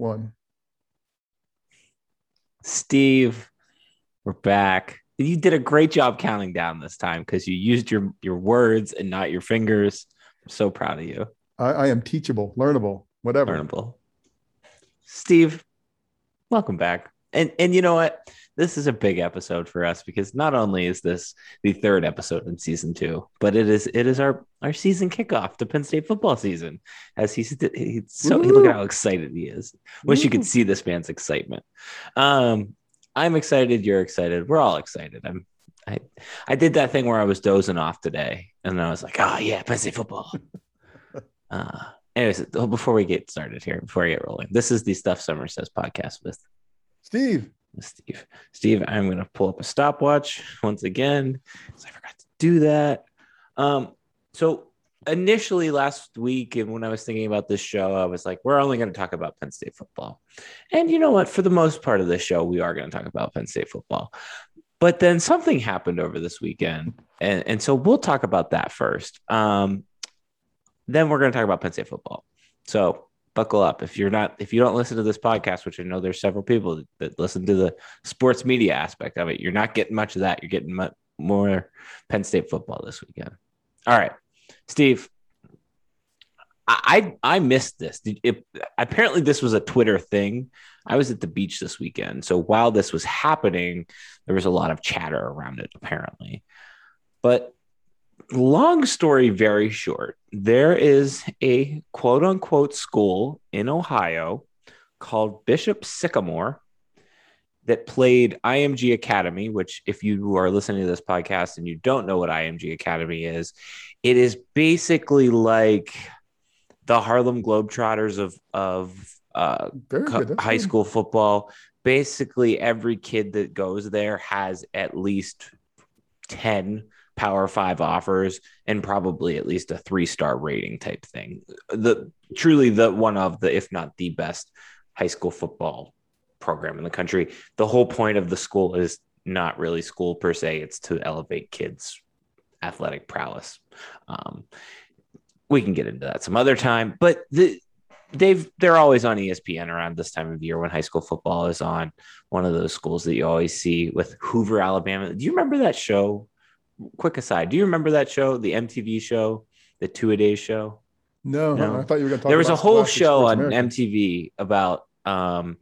one. Steve, we're back. You did a great job counting down this time because you used your your words and not your fingers. I'm so proud of you. I, I am teachable, learnable, whatever. Learnable. Steve, welcome back. And and you know what? This is a big episode for us because not only is this the third episode in season two, but it is it is our our season kickoff to Penn State football season. As he's, he's so Woo! look at how excited he is. Wish you could see this man's excitement. Um, I'm excited. You're excited. We're all excited. I'm. I I did that thing where I was dozing off today, and I was like, oh yeah, Penn State football. uh, anyways, oh, before we get started here, before I get rolling, this is the Stuff Somers Says podcast with Steve, Steve. Steve, I'm going to pull up a stopwatch once again because I forgot to do that. Um, so initially last week, and when I was thinking about this show, I was like, we're only going to talk about Penn State football. And you know what? For the most part of this show, we are going to talk about Penn State football. But then something happened over this weekend. And, and so we'll talk about that first. Um, then we're going to talk about Penn State football. So buckle up. If you're not, if you don't listen to this podcast, which I know there's several people that, listen to the sports media aspect of it, you're not getting much of that. You're getting mu- more Penn State football this weekend. All right, Steve. I I, missed this. It, apparently, this was a Twitter thing. I was at the beach this weekend, so while this was happening, there was a lot of chatter around it. Apparently, but long story very short, there is a quote unquote school in Ohio called Bishop Sycamore that played IMG Academy, which, if you are listening to this podcast and you don't know what IMG Academy is, it is basically like the Harlem Globetrotters of, of uh, co-. High school football. Basically, every kid that goes there has at least 10 power five offers and probably at least a three star rating type thing. The truly the one of the, if not the best high school football program in the country. The whole point of the school is not really school per se, it's to elevate kids' athletic prowess. Um, we can get into that some other time, but the, they've they're always on ESPN around this time of year when high school football is on. One of those schools that you always see with Hoover, Alabama. Do you remember that show? Quick aside, do you remember that show, the MTV show, the two a day show? No, No. I thought you were going to talk. there was a whole show on America. MTV about um,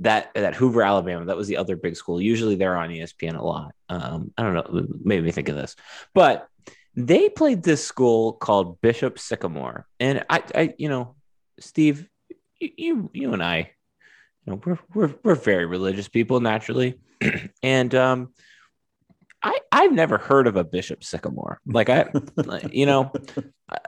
that that Hoover, Alabama. That was the other big school. Usually they're on ESPN a lot. Um, I don't know, made me think of this, but they played this school called Bishop Sycamore, and I, I you know, Steve, you you, you and I, you know, we're we're we're very religious people naturally, and um. I, I've never heard of a Bishop Sycamore. Like I, you know, uh,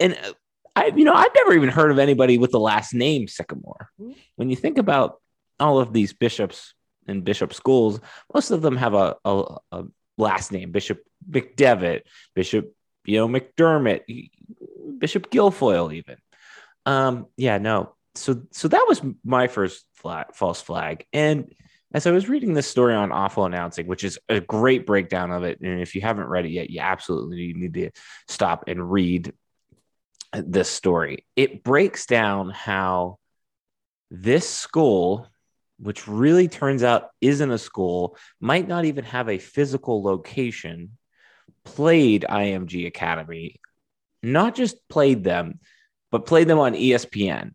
and uh, I, you know, I've never even heard of anybody with the last name Sycamore. When you think about all of these bishops in bishop schools, most of them have a, a, a last name, Bishop McDevitt, Bishop, you know, McDermott, Bishop Guilfoyle, even. Um, yeah, no. So, so that was my first flag, false flag. And as I was reading this story on awful announcing, which is a great breakdown of it, and if you haven't read it yet, you absolutely need to stop and read this story. It breaks down how this school, which really turns out isn't a school, might not even have a physical location, played IMG Academy, not just played them, but played them on ESPN.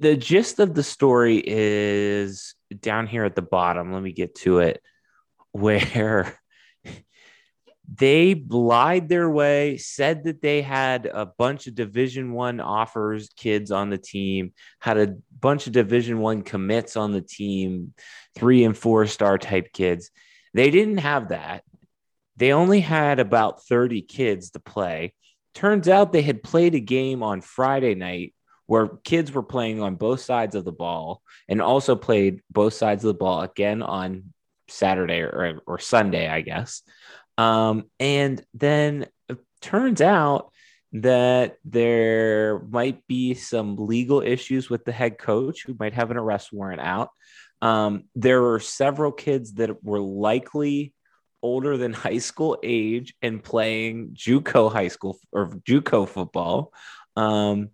The gist of the story is down here at the bottom. Let me get to it. Where they lied their way said that they had a bunch of division one offers kids on the team had a bunch of division one commits on the team three and four star type kids they didn't have that they only had about 30 kids to play turns out they had played a game on friday night where kids were playing on both sides of the ball and also played both sides of the ball again on saturday or, or sunday i guess um, and then it turns out that there might be some legal issues with the head coach who might have an arrest warrant out. Um, there were several kids that were likely older than high school age and playing JUCO high school or JUCO football. Um,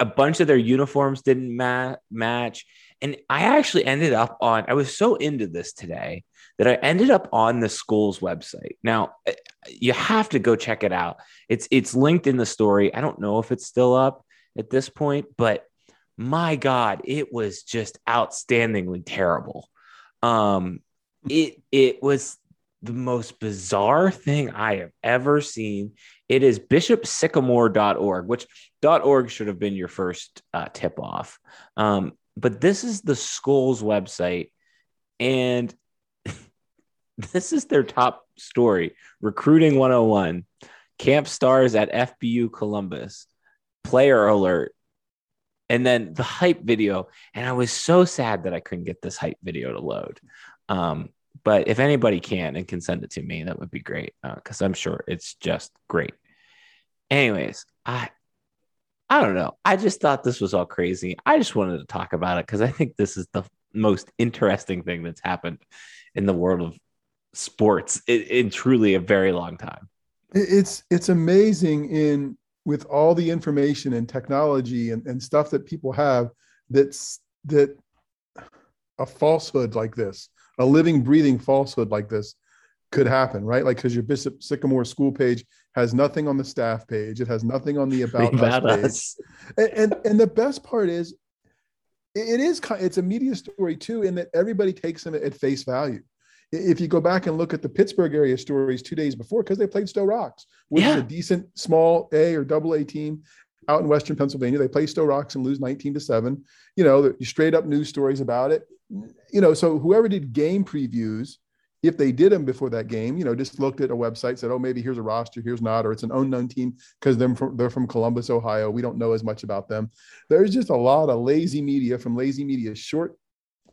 a bunch of their uniforms didn't ma- match. And I actually ended up on, I was so into this today that I ended up on the school's website. Now, eh, you have to go check it out. It's it's linked in the story. I don't know if it's still up at this point, but my god, it was just outstandingly terrible. Um it it was the most bizarre thing I have ever seen. It is bishopsycamore.org, which .org should have been your first uh, tip off. Um, but this is the school's website, and this is their top story: recruiting 101, camp stars at FBU Columbus, player alert, and then the hype video. And I was so sad that I couldn't get this hype video to load. Um, but if anybody can and can send it to me, that would be great because uh, I'm sure it's just great. Anyways, I I don't know. I just thought this was all crazy. I just wanted to talk about it because I think this is the most interesting thing that's happened in the world of sports in, in truly a very long time. It's it's amazing in with all the information and technology and, and stuff that people have that's that a falsehood like this a living, breathing falsehood like this could happen, right? Like because your Bishop Sycamore school page has nothing on the staff page, it has nothing on the about, about us, us. And, and, and the best part is, it is it's a media story too, in that everybody takes them at face value. If you go back and look at the Pittsburgh area stories two days before, because they played Sto-Rox, which yeah. is a decent small A or double A team out in Western Pennsylvania. They play Sto-Rox and lose 19 to seven. You know, straight up news stories about it you know, so whoever did game previews, if they did them before that game, you know, just looked at a website, said, oh, maybe here's a roster, here's not, or it's an unknown team because they're from, they're from Columbus, Ohio. We don't know as much about them. There's just a lot of lazy media from lazy media, short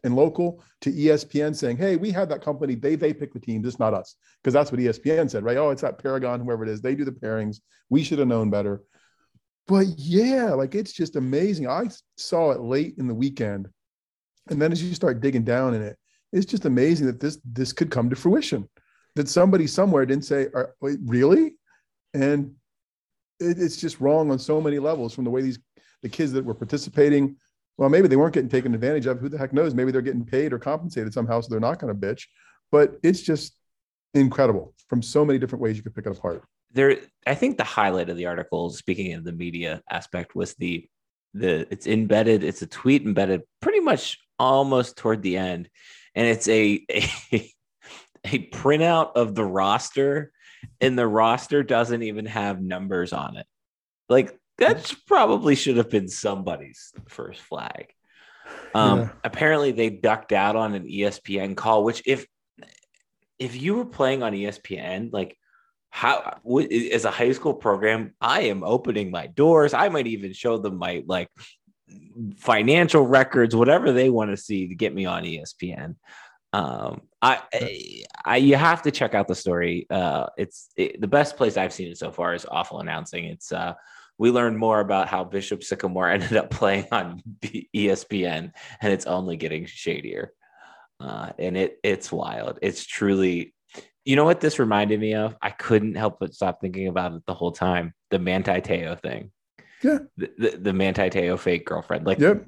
and local to ESPN saying, hey, we had that company. They they pick the teams. It's not us. Because that's what ESPN said, right? Oh, it's that Paragon, whoever it is. They do the pairings. We should have known better. But yeah, like it's just amazing. I saw it late in the weekend and then as you start digging down in it, it's just amazing that this this could come to fruition. That somebody somewhere didn't say, "Wait, really?" And it, it's just wrong on so many levels. From the way these the kids that were participating, well, maybe they weren't getting taken advantage of. Who the heck knows? Maybe they're getting paid or compensated somehow, so they're not going to bitch. But it's just incredible from so many different ways you could pick it apart. There, I think the highlight of the article, speaking of the media aspect, was the the it's embedded. It's a tweet embedded pretty much almost toward the end, and it's a a, a printout of the roster, and the roster doesn't even have numbers on it. Like that probably should have been somebody's first flag. Um, yeah. Apparently, they ducked out on an ESPN call. Which, if if you were playing on ESPN, like how as a high school program, I am opening my doors. I might even show them my like financial records, whatever they want to see to get me on ESPN. Um, I, I, you have to check out the story. Uh, it's it, the best place I've seen it so far is awful announcing. It's uh, we learned more about how Bishop Sycamore ended up playing on ESPN, and it's only getting shadier. Uh, and it it's wild. It's truly, you know what this reminded me of? I couldn't help but stop thinking about it the whole time. The Manti Te'o thing. Yeah. The, the, the Manti Te'o fake girlfriend. Like, yep.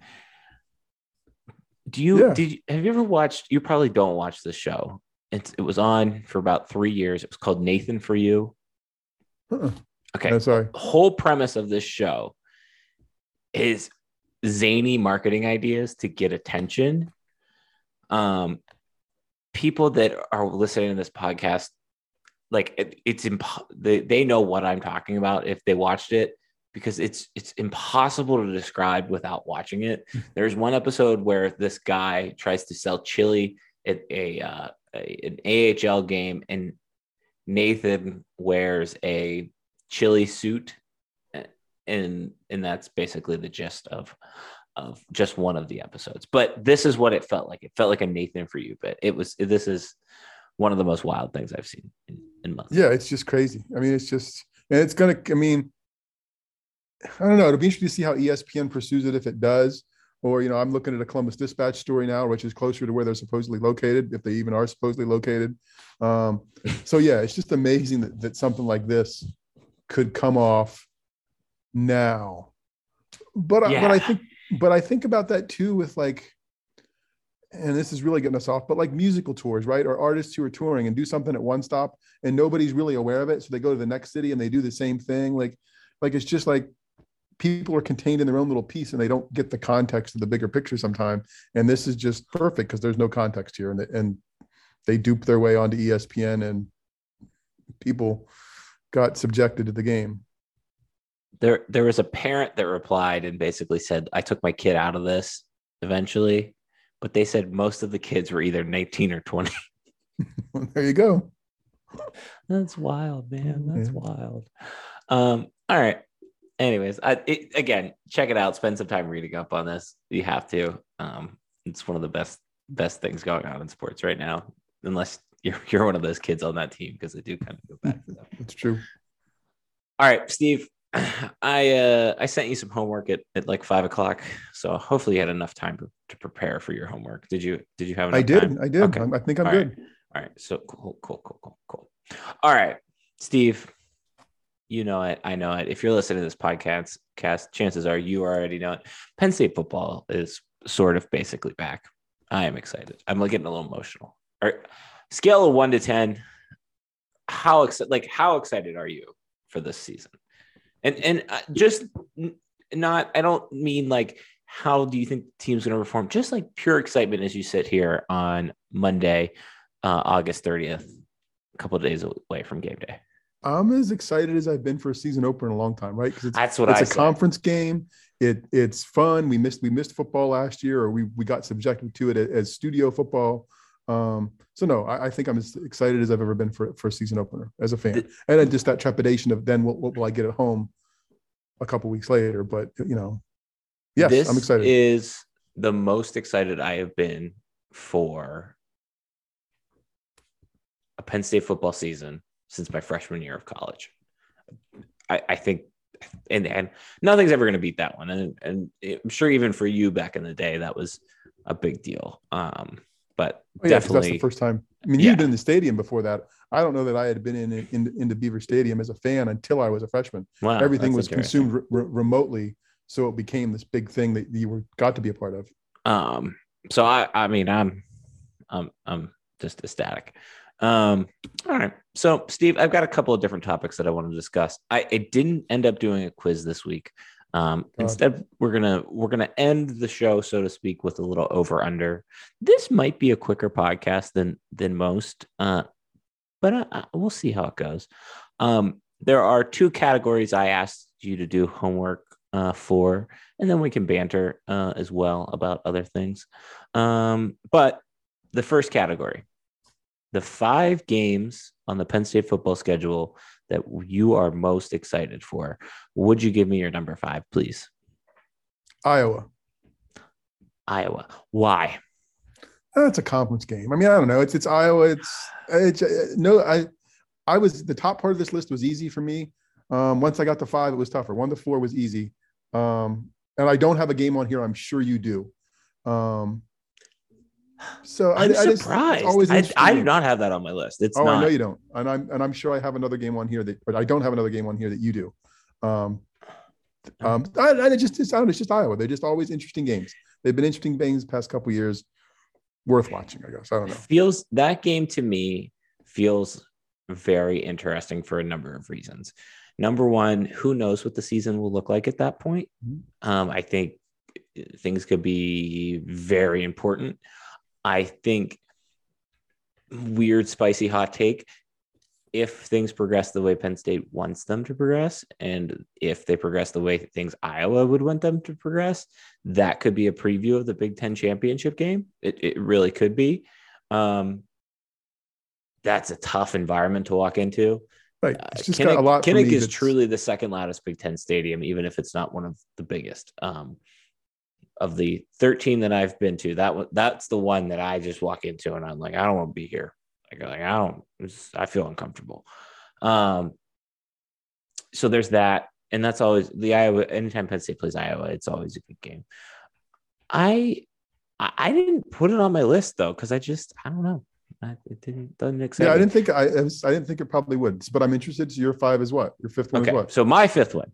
Do you, yeah. did you, have you ever watched, you probably don't watch this show. It's, it was on for about three years. It was called Nathan for You. Uh-uh. Okay. No, sorry. The whole premise of this show is zany marketing ideas to get attention. Um, people that are listening to this podcast, like it, it's imp- they, they know what I'm talking about if they watched it because it's it's impossible to describe without watching it. Hmm. There's one episode where this guy tries to sell chili at a, uh, a an AHL game, and Nathan wears a chili suit, and and that's basically the gist of of just one of the episodes. But this is what it felt like. It felt like a Nathan for you, but it was this is one of the most wild things I've seen in, in months. Yeah, it's just crazy. I mean, it's just and it's gonna. I mean I don't know. It'll be interesting to see how ESPN pursues it if it does. Or, you know, I'm looking at a Columbus Dispatch story now, which is closer to where they're supposedly located, if they even are supposedly located. Um, so, yeah, it's just amazing that, that something like this could come off now. but I- Yeah. but I think but I think about that too with like and this is really getting us off, but like musical tours, right? Or artists who are touring and do something at one stop and nobody's really aware of it. So they go to the next city and they do the same thing. Like, like it's just like people are contained in their own little piece and they don't get the context of the bigger picture sometime. And this is just perfect because there's no context here. And, and they dupe their way onto ESPN and people got subjected to the game. There there was a parent that replied and basically said i took my kid out of this eventually but they said most of the kids were either 19 or 20 there you go. that's wild man that's Yeah. wild um all right anyways I, it, again check it out spend some time reading up on this you have to um it's one of the best best things going on in sports right now unless you're, you're one of those kids on that team because i do kind of go back to that. It's true. All right, Steve. I uh I sent you some homework at, at like five o'clock, so hopefully you had enough time to, to prepare for your homework. Did you Did you have? Enough I did. time? I did. Okay. I think I'm All good. right. All right. So cool, cool, cool, cool, cool. All right, Steve. You know it. I know it. If you're listening to this podcast, cast chances are you already know it. Penn State football is sort of basically back. I am excited. I'm like getting a little emotional. All right. Scale of one to ten. How excited? Like how excited are you for this season? And and uh, just not. I don't mean like how do you think the team's going to perform? Just like pure excitement as you sit here on Monday, uh, August 30th, a couple of days away from game day. I'm as excited as I've been for a season opener in a long time, right? Because it's That's what it's I a said. conference game. It it's fun. We missed we missed football last year, or we we got subjected to it as studio football. Um, so no, I, I think I'm as excited as I've ever been for for a season opener as a fan, Th- and then just that trepidation of then what, what will I get at home a couple weeks later? But you know, yes, this I'm excited. is the most excited I have been for a Penn State football season since my freshman year of college. I, I think, and and nothing's ever going to beat that one. And and I'm sure even for you back in the day, that was a big deal. Um, but Oh, yeah, 'cause that's definitely, the first time. I mean, Yeah. you'd been in the stadium before that. I don't know that I had been in, in into Beaver Stadium as a fan until I was a freshman. wow, Everything was consumed re- remotely, so it became this big thing that you were got to be a part of. Um, so I, I mean, I'm, I'm, I'm just ecstatic. Um, all right. So, Steve, I've got a couple of different topics that I want to discuss. I, I didn't end up doing a quiz this week. Um, God. instead, we're gonna we're gonna end the show, so to speak, with a little over under. This might be a quicker podcast than than most, uh, but uh, uh, we'll see how it goes. Um, there are two categories I asked you to do homework uh, for, and then we can banter uh, as well about other things. Um, but the first category, the five games on the Penn State football schedule that you are most excited for. Would you give me your number five, please? Iowa. Iowa. Why? That's a conference game. I mean, I don't know. It's it's Iowa. It's it's uh, no. I I was the top part of this list was easy for me. Um, once I got to five, it was tougher. One to four was easy. Um, and I don't have a game on here. I'm sure you do. Um, so I, I'm I surprised. always I, interesting I do not have that on my list. It's Oh, not. I know you don't, and I'm and I'm sure I have another game on here that, but I don't have another game on here that you do. Um, um, I, I just, it's, I don't know, it's just Iowa. They're just always interesting games. They've been interesting games the past couple years, worth watching. I guess I don't know. feels that game to me feels very interesting for a number of reasons. Number one, who knows what the season will look like at that point? Mhm. Um, I think things could be very important. I think weird, spicy hot take. If things progress the way Penn State wants them to progress, and if they progress the way things Iowa would want them to progress, that could be a preview of the Big Ten championship game. It, it really could be. Um, that's a tough environment to walk into. Right. Uh, It's just Kinnick, got a lot. Kinnick is truly the second loudest Big Ten stadium, even if it's not one of the biggest. Um, of the 13 that I've been to, that one that's the one that I just walk into and I'm like, I don't want to be here. Like, like I don't, I feel uncomfortable. Um, so there's that, and that's always the Iowa. Anytime Penn State plays Iowa, it's always a good game. I I didn't put it on my list though because I just I don't know. I, it didn't doesn't excite Yeah, I didn't think I, I, I didn't think it probably would, but I'm interested. So your five is what? Your fifth one Okay, is what? so my fifth one,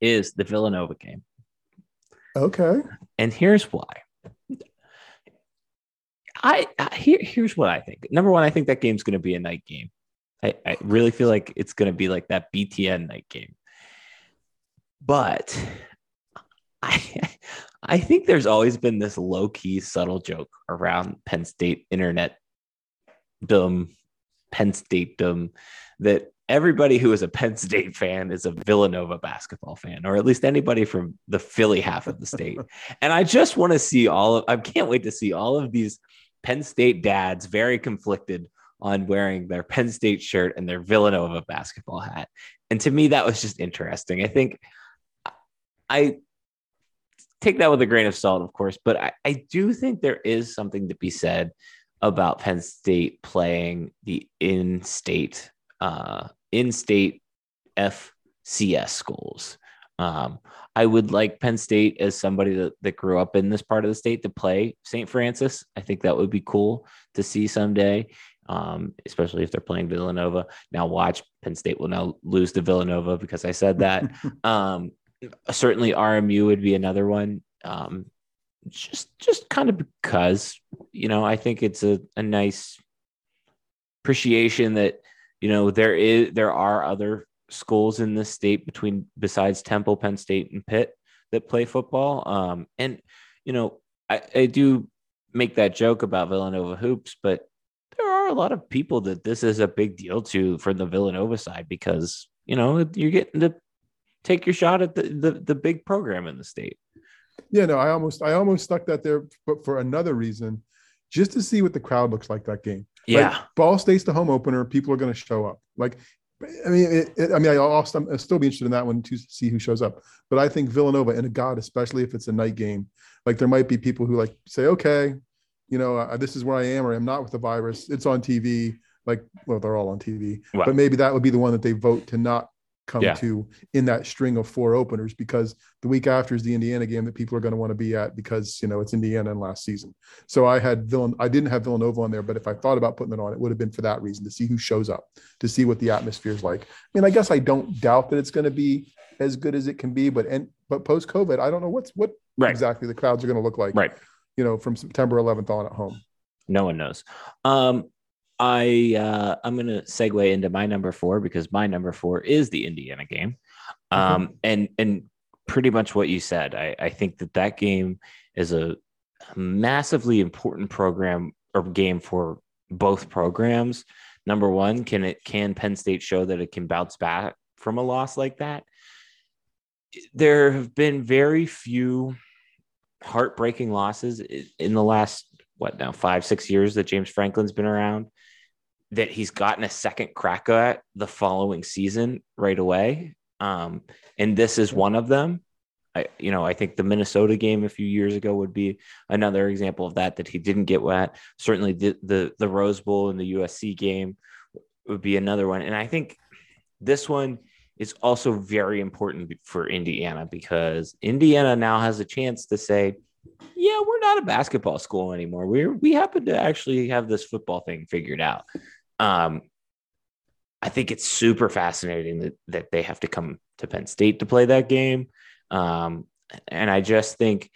is the Villanova game. Okay. And here's why. I, I here, here's what I think. Number one, I think that game's going to be a night game. I, I really feel like it's going to be like that BTN night game. But I I think there's always been this low key subtle joke around Penn State internet dumb Penn State dumb that everybody who is a Penn State fan is a Villanova basketball fan, or at least anybody from the Philly half of the state. and I just want to see all of I can't wait to see all of these Penn State dads very conflicted on wearing their Penn State shirt and their Villanova basketball hat. And to me, that was just interesting. I think I take that with a grain of salt, of course, but I, I do think there is something to be said about Penn State playing the in-state, uh, in-state FCS schools. Um, I would like Penn State as somebody that, that grew up in this part of the state to play St. Francis. I think that would be cool to see someday, um, especially if they're playing Villanova. Now, watch Penn State will now lose to Villanova because I said that. um, certainly, RMU would be another one. Um, just, just kind of because you know, I think it's a, a nice appreciation that you know there is there are other schools in this state between besides Temple, Penn State, and Pitt that play football. Um, and you know, I, I do make that joke about Villanova hoops, but there are a lot of people that this is a big deal to for the Villanova side because you know you're getting to take your shot at the the, the big program in the state. Yeah, no, I almost I almost stuck that there, but for another reason, just to see what the crowd looks like that game. Yeah, like, Ball State's the home opener. People are going to show up. Like I mean, it, it, I mean, I'll, I'll, still be interested in that one to see who shows up. But I think Villanova, and God, especially if it's a night game, like there might be people who like say, okay, you know, uh, this is where I am, or I'm not with the virus. It's on TV. Like, well, they're all on TV, wow. but maybe that would be the one that they vote to not come yeah. to in that string of four openers because the week after is the Indiana game that people are going to want to be at because you know it's Indiana and last season. So I had Villan I didn't have Villanova on there, but if I thought about putting it on, it would have been for that reason to see who shows up, to see what the atmosphere is like. I mean, I guess I don't doubt that it's going to be as good as it can be, but and but post COVID, I don't know what's what right. exactly the crowds are going to look like. Right. You know, from September 11th on at home. No one knows. Um, I uh, I'm going to segue into my number four because my number four is the Indiana game, um, mm-hmm. and and pretty much what you said. I, I think that that game is a massively important program or game for both programs. Number one, can it can Penn State show that it can bounce back from a loss like that? There have been very few heartbreaking losses in the last what now five six years that James Franklin's been around that he's gotten a second crack at the following season right away. Um, and this is one of them. I, you know, I think the Minnesota game a few years ago would be another example of that that he didn't get wet. Certainly, the the, the Rose Bowl and the USC game would be another one. And I think this one is also very important for Indiana because Indiana now has a chance to say, yeah, we're not a basketball school anymore. We're we happen to actually have this football thing figured out. Um, I think it's super fascinating that, that they have to come to Penn State to play that game. Um, and I just think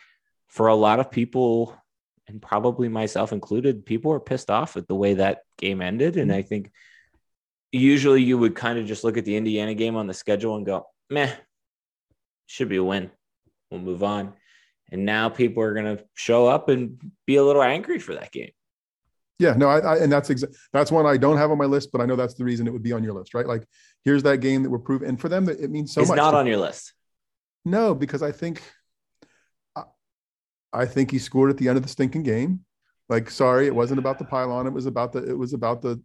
for a lot of people, and probably myself included, people are pissed off at the way that game ended. And I think usually you would kind of just look at the Indiana game on the schedule and go, meh, should be a win. We'll move on. And now people are going to show up and be a little angry for that game. Yeah, no, I, I and that's exa- that's one I don't have on my list, but I know that's the reason it would be on your list, right? Like, here's that game that we're proving, and for them, that it means so it's much. It's not on your list. No, because I think, I, I think he scored at the end of the stinking game. Like, sorry, it wasn't about the pylon. It was about the it was about the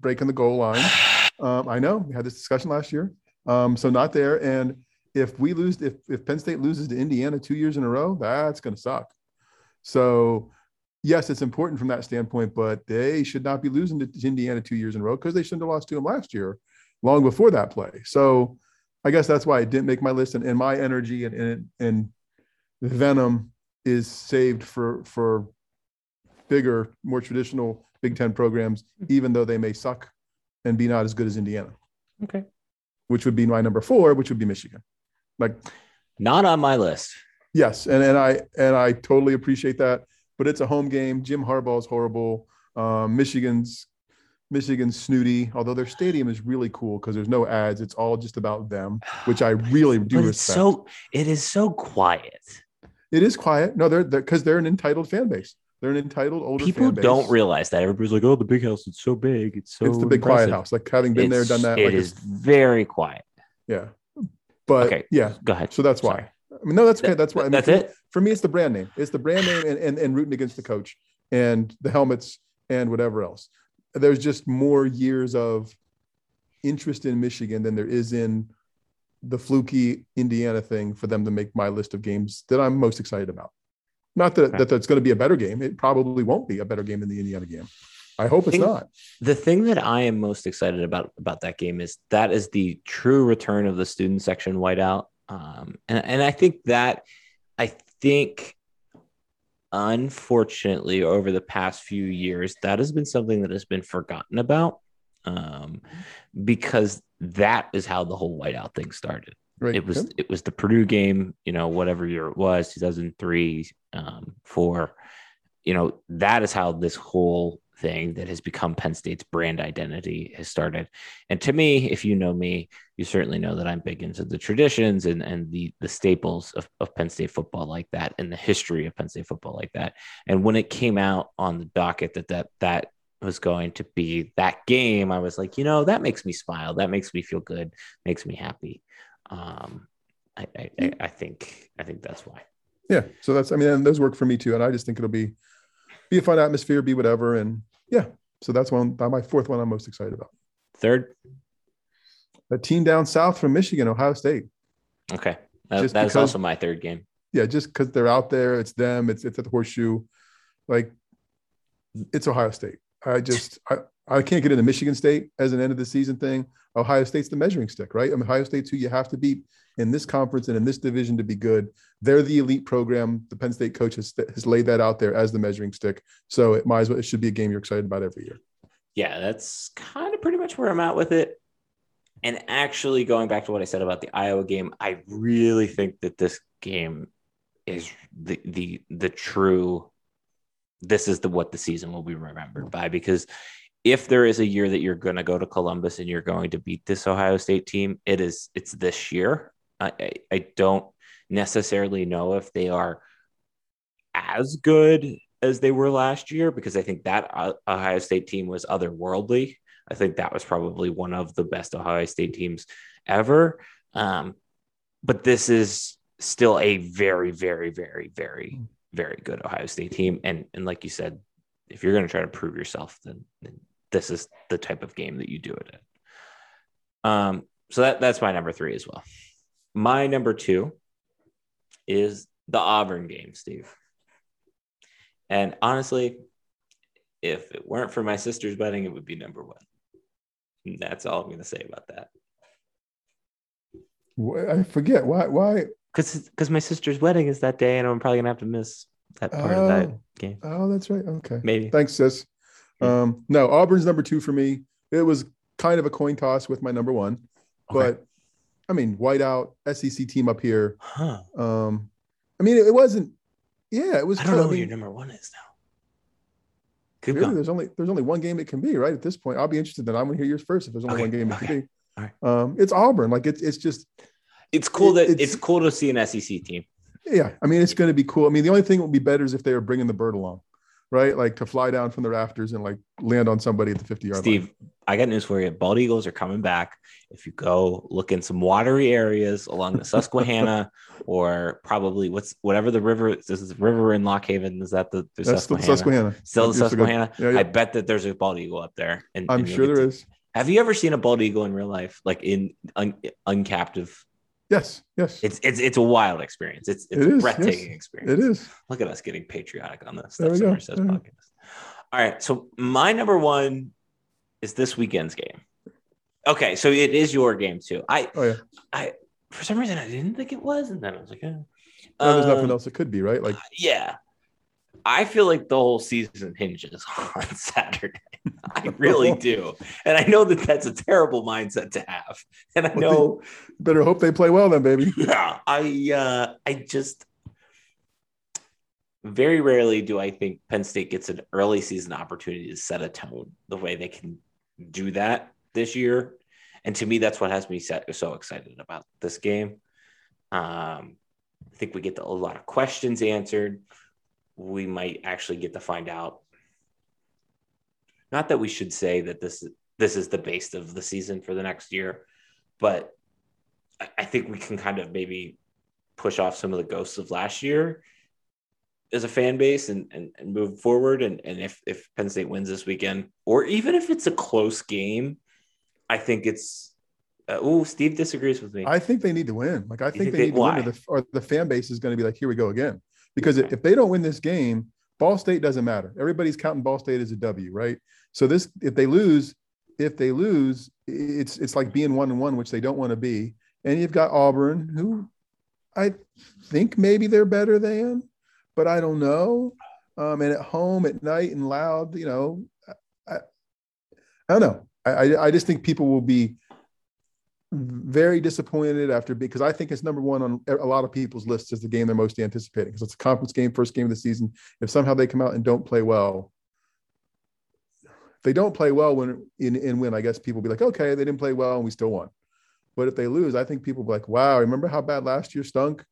breaking the goal line. Um, I know we had this discussion last year. Um, so not there. And if we lose, if if Penn State loses to Indiana two years in a row, that's going to suck. So yes, it's important from that standpoint, but they should not be losing to Indiana two years in a row because they shouldn't have lost to them last year, long before that play. So I guess that's why it didn't make my list. And, and my energy and, and and venom is saved for for bigger, more traditional Big Ten programs, hmm. even though they may suck and be not as good as Indiana. Okay. Which would be my number four, which would be Michigan. Like Not on my list. yes, and and I and I totally appreciate that. But it's a home game. Jim Harbaugh's horrible. Um, Michigan's Michigan's snooty. Although their stadium is really cool because there's no ads. It's all just about them, which I really do But it's respect. so it is so quiet. it is quiet. No, they're because they're, an entitled fan base. They're an entitled older. People fan base. don't realize that. Everybody's like, "Oh, the big house. It's so big. It's so." it's the big quiet house. Like having been there, done that. It like is it's- very quiet. yeah. But Okay. yeah, Go ahead. so that's why. Sorry. I mean, no, that's okay. That's why. I mean, That's for, it. For me, it's the brand name. It's the brand name and, and, and rooting against the coach and the helmets and whatever else. There's just more years of interest in Michigan than there is in the fluky Indiana thing for them to make my list of games that I'm most excited about. Not that, Okay. that that's going to be a better game. It probably won't be a better game than the Indiana game. I hope it's not. The thing that I am most excited about about that game is that is the true return of the student section whiteout. Um, and, and I think that I think unfortunately over the past few years that has been something that has been forgotten about um, because that is how the whole whiteout thing started. Right. it was it was the Purdue game, you know, whatever year it was, 2003, um, four, you know, that is how this whole thing that has become Penn State's brand identity has started. And to me, if you know me, you certainly know that I'm big into the traditions and and the the staples of, of Penn State football like that and the history of Penn State football like that. And when it came out on the docket that that that was going to be that game, I was like, you know, that makes me smile. That makes me feel good, makes me happy. Um, I, I, I- I think I think that's why. Yeah. So that's, I mean, and those work for me too. And I just think it'll be, be a fun atmosphere, be whatever. And yeah. So that's one, my fourth one I'm most excited about. Third, A team down south from Michigan, Ohio State. okay, that, Just that because- also my third game. Yeah, just because they're out there, it's them, it's it's at the horseshoe. Like it's Ohio State. I just I, I can't get into Michigan State as an end of the season thing. Ohio State's the measuring stick, right? I mean, Ohio State's who you have to beat in this conference and in this division to be good. They're the elite program. The Penn State coach has, has laid that out there as the measuring stick. So it might as well it should be a game you're excited about every year. Yeah, that's kind of pretty much where I'm at with it. And actually, going back to what I said about the Iowa game, I really think that this game is the the the true. This is the what the season will be remembered by because if there is a year that you're going to go to Columbus and you're going to beat this Ohio State team, it is it's this year. I I, I don't necessarily know if they are as good as they were last year because I think that uh, Ohio State team was otherworldly. I think that was probably one of the best Ohio State teams ever. Um, but this is still a very, very, very, very, very good Ohio State team. And and like you said, if you're going to try to prove yourself, then, then this is the type of game that you do it in. Um, so that that's my number three as well. My number two is the Auburn game, Steve. And honestly, if it weren't for my sister's wedding, it would be number one. And that's all I'm going to say about that. I forget why why Because because my sister's wedding is that day, and I'm probably going to have to miss that part of that Oh. game. Oh, that's right. Okay. Maybe. Thanks, sis. Yeah. Um, no, Auburn's number two for me. It was kind of a coin toss with my number one, Okay. but I mean, whiteout SEC team up here. Huh. Um, I mean, it, it wasn't. Yeah, it was. I don't know close. who I your number one is now. Keep really, going. there's only there's only one game it can be right at this point. I'll be interested. that I'm gonna hear yours first. If there's only Okay, one game it okay. can be, All right. um, it's Auburn. Like it's it's just It's cool that it's- it's cool to see an SEC team. yeah. I mean, it's going to be cool. I mean, the only thing that would be better is if they were bringing the bird along, right? Like to fly down from the rafters and like land on somebody at the 50 yard line. Steve, I got news for you. Bald eagles are coming back. If you go look in some watery areas along the Susquehanna, or probably what's whatever the river. This is the river in Lock Haven. Is that the, the That's the Susquehanna? Susquehanna. Still the. Susquehanna. Yeah, yeah. I bet that there's a bald eagle up there. And I'm and sure there to- is. Have you ever seen a bald eagle in real life, like in un, uncaptive? Yes, yes, It's it's it's a wild experience. It's it's It a breathtaking yes. experience. it is. Look at us getting patriotic on this There Stuff we go. Somers Says There podcast. All right. So my number one is this weekend's game. Okay, so it is your game too. I Oh yeah. I for some reason I didn't think it was, and then I was like. No, there's Um, nothing else it could be, right? Like Yeah. I feel like the whole season hinges on Saturday. I really do, and I know that that's a terrible mindset to have. And I know, better hope they play well then, baby. Yeah, I uh, I just very rarely do I think Penn State gets an early season opportunity to set a tone the way they can do that this year. And to me, that's what has me set, so excited about this game. Um, I think we get a lot of questions answered. We might actually get to find out. Not that we should say that this this is the base of the season for the next year, but I think we can kind of maybe push off some of the ghosts of last year as a fan base and, and, and move forward. And, and if, if Penn State wins this weekend, or even if it's a close game, I think it's. Uh, oh, Steve disagrees with me. I think they need to win. Like I think, think, they, need to win, or the, or the fan base is going to be like, here we go again. Because okay. if they don't win this game, Ball State doesn't matter. Everybody's counting Ball State as a W, right? So this, if they lose, if they lose, it's it's like being one and one, which they don't want to be. And you've got Auburn, who I think maybe they're better than, but I don't know. Um, and at home at night and loud, you know, I, I don't know. I, I just think people will be very disappointed after because I think it's number one on a lot of people's lists as the game they're most anticipating because it's a conference game, first game of the season. If somehow they come out and don't play well, if they don't play well when in, in win, I guess people will be like, okay, they didn't play well and we still won. But if they lose, I think people will be like, wow, remember how bad last year stunk?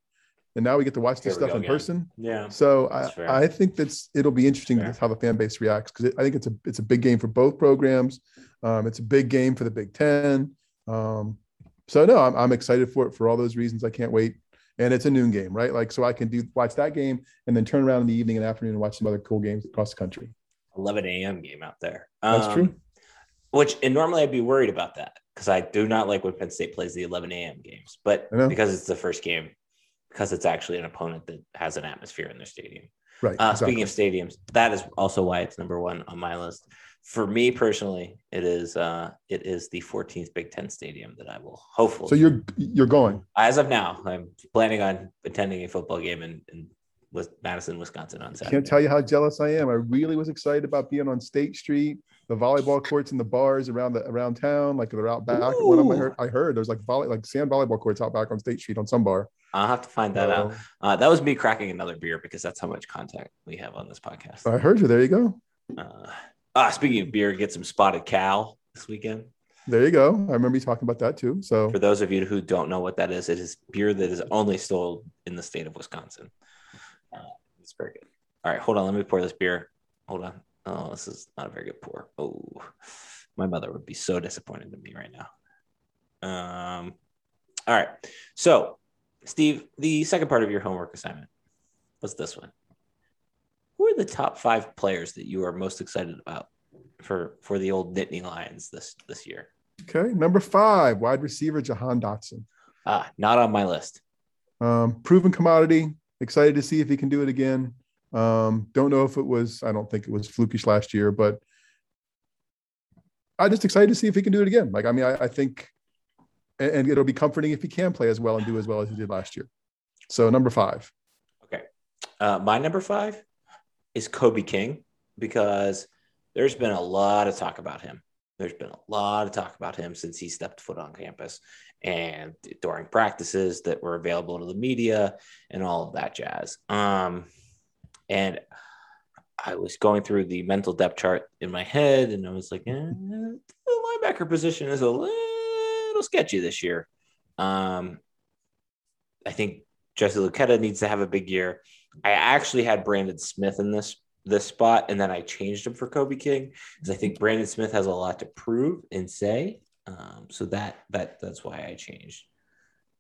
and now we get to watch this stuff in again. person. Yeah. So I, I think that's it'll be interesting to how the fan base reacts because I think it's a it's a big game for both programs. Um, it's a big game for the Big Ten. Um, so no, I'm, I'm excited for it for all those reasons. I can't wait. And it's a noon game, right? Like so I can do watch that game and then turn around in the evening and afternoon and watch some other cool games across the country. 11 a.m. game out there. That's um, true. Which and normally I'd be worried about that because I do not like when Penn State plays the 11 a.m. games, but because it's the first game, because it's actually an opponent that has an atmosphere in their stadium. Right. Uh, exactly. Speaking of stadiums, that is also why it's number one on my list. For me personally, it is uh, it is the 14th Big Ten stadium that I will hopefully. So you're you're going as of now. I'm planning on attending a football game in, in with Madison, Wisconsin on Saturday. Can't tell you how jealous I am. I really was excited about being on State Street, the volleyball courts and the bars around the around town, like they're out back. Ooh. One of my heard, I heard there's like volley like sand volleyball courts out back on State Street on some bar. I'll have to find that out. Uh, that was me cracking another beer because that's how much contact we have on this podcast. I heard you. There you go. Uh, ah, speaking of beer, get some spotted cow this weekend. There you go. I remember you talking about that too. So, for those of you who don't know what that is, it is beer that is only sold in the state of Wisconsin. Uh, it's very good. All right, hold on. Let me pour this beer. Hold on. Oh, this is not a very good pour. Oh, my mother would be so disappointed in me right now. Um, all right. So Steve, the second part of your homework assignment was this one. The top five players that you are most excited about for for the old Nittany Lions this this year? Okay, number five, wide receiver Jahan Dotson. Ah, not on my list. Um, proven commodity. Excited to see if he can do it again. Um, don't know if it was. I don't think it was flukish last year, but I'm just excited to see if he can do it again. Like, I mean, I, I think and, and it'll be comforting if he can play as well and do as well as he did last year. So number five. Okay, uh, my number five is Kobe King because there's been a lot of talk about him. There's been a lot of talk about him since he stepped foot on campus and during practices that were available to the media and all of that jazz. Um, and I was going through the mental depth chart in my head, and I was like, eh, the linebacker position is a little sketchy this year. Um, I think Jesse Luketa needs to have a big year. I actually had Brandon Smith in this this spot, and then I changed him for Kobe King because I think Brandon Smith has a lot to prove and say. Um, so that that that's why I changed.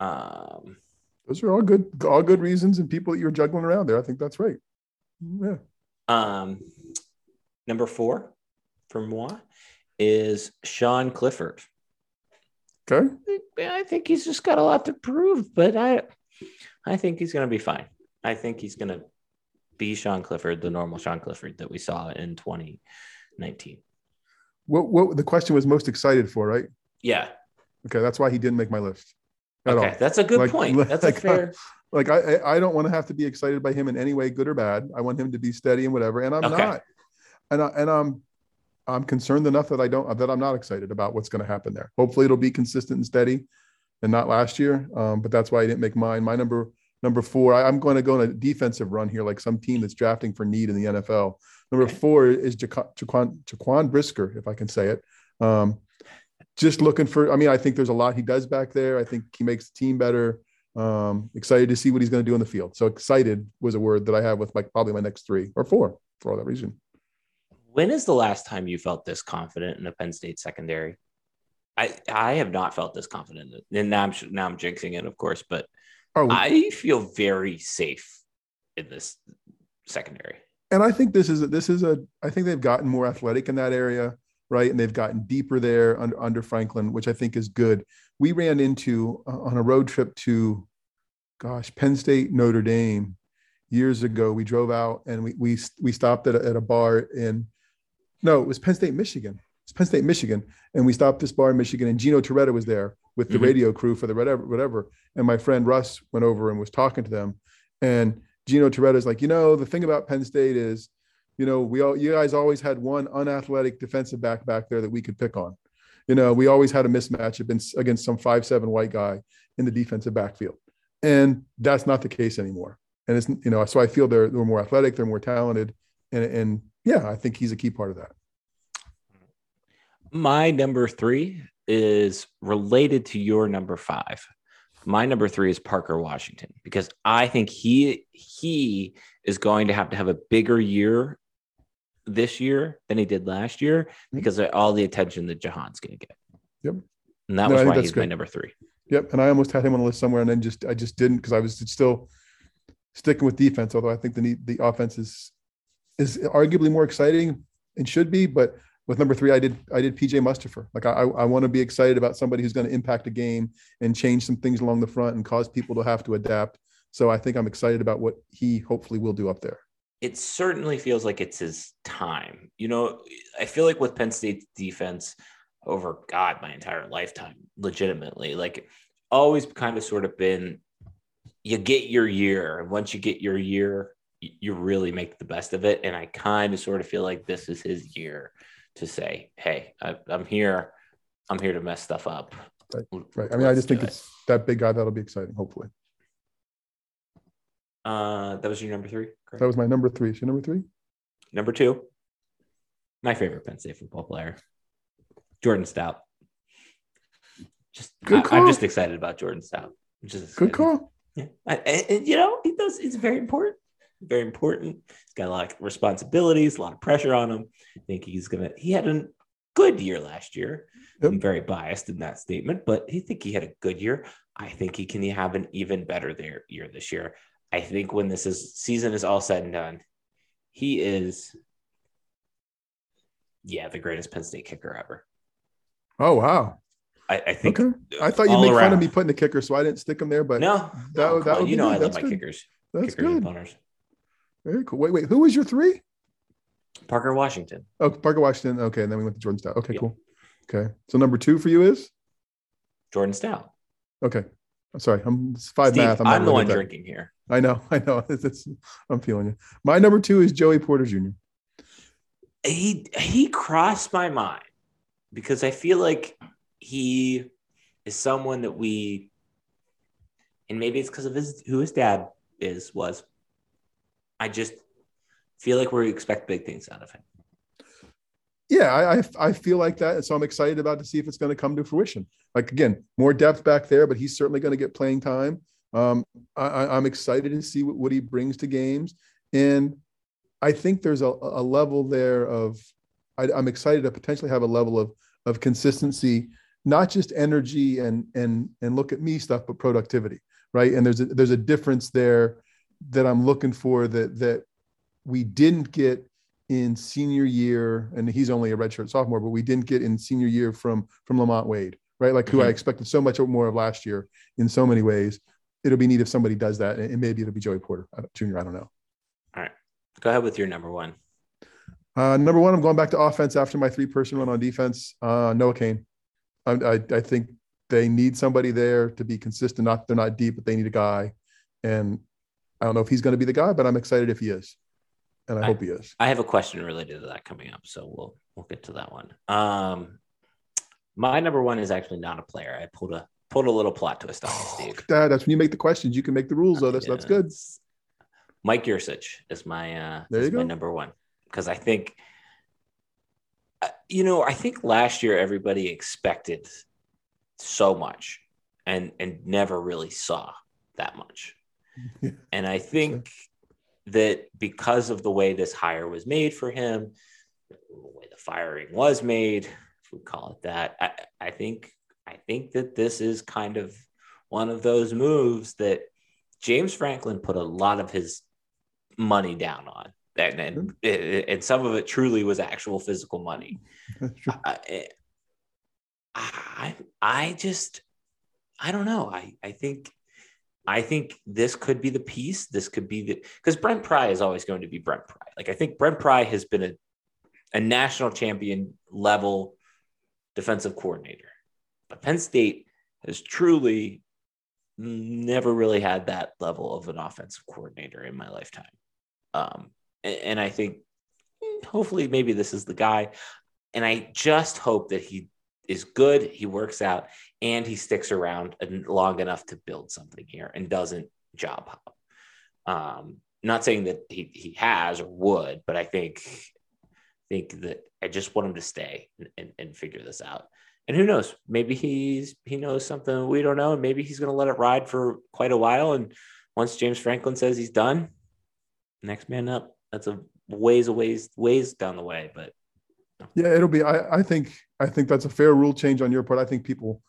Um, Those are all good, all good reasons, and people that you're juggling around there. I think that's right. Yeah. Um, number four for moi is Sean Clifford. Okay. I think he's just got a lot to prove, but I I think he's going to be fine. I think he's going to be Sean Clifford, the normal Sean Clifford that we saw in 2019. What what the question was most excited for, right? Yeah. Okay, that's why he didn't make my list. at okay, all. that's a good Like- point. That's like, a fair. Like I, I I don't want to have to be excited by him in any way, good or bad. I want him to be steady and whatever, and I'm Okay. not. And I, and I'm I'm concerned enough that I don't that I'm not excited about what's going to happen there. Hopefully, it'll be consistent and steady, and not last year. Um, but that's why I didn't make mine. My number number four. I, I'm going to go on a defensive run here, like some team that's drafting for need in the NFL. Number Okay. four is Jaquan, Jaquan, Jaquan Brisker, if I can say it. Um, just looking for. I mean, I think there's a lot he does back there. I think he makes the team better. Um, excited to see what he's going to do in the field. So excited was a word that I have with like probably my next three or four for all that reason. When is the last time you felt this confident in a Penn State secondary? I I have not felt this confident, and now I'm now I'm jinxing it, of course, but Oh, I feel very safe in this secondary. and I think this is a, this is a I think they've gotten more athletic in that area, right? And they've gotten deeper there under under Franklin, which I think is good. We ran into uh, on a road trip to, gosh, Penn State Notre Dame years ago. We drove out and we we we stopped at a, at a bar in, no, it was Penn State Michigan. It's Penn State Michigan, and we stopped this bar in Michigan, and Gino Torretta was there with the Mhm. radio crew for the whatever whatever. And my friend Russ went over and was talking to them, and Gino Torretta is like, you know, the thing about Penn State is, you know, we all, you guys always had one unathletic defensive back back there that we could pick on. You know, we always had a mismatch against against some five seven white guy in the defensive backfield, and that's not the case anymore. And it's you know, so I feel they're they're more athletic, they're more talented, and and yeah, I think he's a key part of that. My number three is related to your number five. My number three is Parker Washington because I think he he is going to have to have a bigger year this year than he did last year hmm. because of all the attention that Jahan's going to get. Yep. And that No, was why he's my number three. Yep, and I almost had him on the list somewhere, and then just I just didn't because I was still sticking with defense. Although I think the the offense is is arguably more exciting and should be, but with number three, I did I did PJ Mustipher. Like I I want to be excited about somebody who's going to impact a game and change some things along the front and cause people to have to adapt. So I think I'm excited about what he hopefully will do up there. it certainly feels like it's his time. You know, I feel like with Penn State's defense over God, my entire lifetime, legitimately, like always kind of sort of been you get your year. And once you get your year, you really make the best of it. And I kind of sort of feel like this is his year to say, hey, I, I'm here. I'm here to mess stuff up. Right. right. I mean, I just think it. it's that big guy that'll be exciting. Hopefully, uh that was your number three. correct? that was my number three. Is your number three? Number two, my favorite Penn State football player, Jordan Stout. Just, Good call. I, am just excited about Jordan Stout. Just Good call. Yeah, I, I- and, you know, he does. It's very important. Very important. He's got a lot of responsibilities, a lot of pressure on him. I think he's gonna. He had a good year last year. Yep. I'm very biased in that statement, but I think he had a good year. I think he can have an even better there year this year. I think when this is season is all said and done, he is, yeah, the greatest Penn State kicker ever. Oh wow. I, I think. Okay. I thought you'd make fun of me putting the kicker, so I didn't stick him there. But No, that no, that would you be know good. I love That's my good. kickers, that's kickers and good. Very cool. Wait, wait. Who was your three? Parker Washington. Oh, Parker Washington. Okay, and then we went to Jordan Stout. Okay, Yep. cool. Okay, so number two for you is Jordan Stout. okay. I'm sorry. I'm five Steve, math. I'm, not the one good at that. drinking here. I know. I know. It's, it's, I'm feeling you. My number two is Joey Porter Jr. He he crossed my mind because I feel like he is someone that we, and maybe it's because of his who his dad is was. I just feel like we expect big things out of him. Yeah, I, I I feel like that, and so I'm excited about to see if it's going to come to fruition. Like again, more depth back there, but he's certainly going to get playing time. Um, I, I'm excited to see what, what he brings to games, and I think there's a, a level there of I, I'm excited to potentially have a level of of consistency, not just energy and and and look at me stuff, but productivity, right? And there's a, there's a difference there that I'm looking for that that we didn't get in senior year, and he's only a redshirt sophomore, but we didn't get in senior year from from Lamont Wade, right? Like who I Mhm. expected so much more of last year in so many ways. It'll be neat if somebody does that, and and maybe it'll be Joey Porter Jr. I don't know. All right, go ahead with your number one. Uh, number one, I'm going back to offense after my three person run on defense. Uh, Noah Cain. I, I, I think they need somebody there to be consistent. Not they're not deep, but they need a guy. And I don't know if he's going to be the guy, but I'm excited if he is, and I, I hope he is. I have a question related to that coming up, so we'll we'll get to that one. Um, my number one is actually not a player. I pulled a pulled a little plot twist on you, Steve. Dad, that's when you make the questions. You can make the rules, though. That's yeah. that's good. Mike Yurcich is my uh, there you go. my number one because I think uh, you know I think last year everybody expected so much and and never really saw that much. And I think sure. that because of the way this hire was made for him, the way the firing was made, if we call it that, I, I think I think that this is kind of one of those moves that James Franklin put a lot of his money down on. And, and, and some of it truly was actual physical money. I, I, I just, I don't know. I, I think, I think this could be the piece. This could be the, because Brent Pry is always going to be Brent Pry. Like, I think Brent Pry has been a, a national champion level defensive coordinator. But Penn State has truly never really had that level of an offensive coordinator in my lifetime. Um, and, and I think hmm, hopefully maybe this is the guy. And I just hope that he is good, he works out, and he sticks around long enough to build something here and doesn't job hop. Um, not saying that he, he has or would, but I think think that I just want him to stay and, and, and figure this out. And who knows? Maybe he's he knows something we don't know, and maybe he's going to let it ride for quite a while. And once James Franklin says he's done, next man up. That's a ways a ways ways down the way, but yeah, it'll be. I, I think I think that's a fair rule change on your part. I think people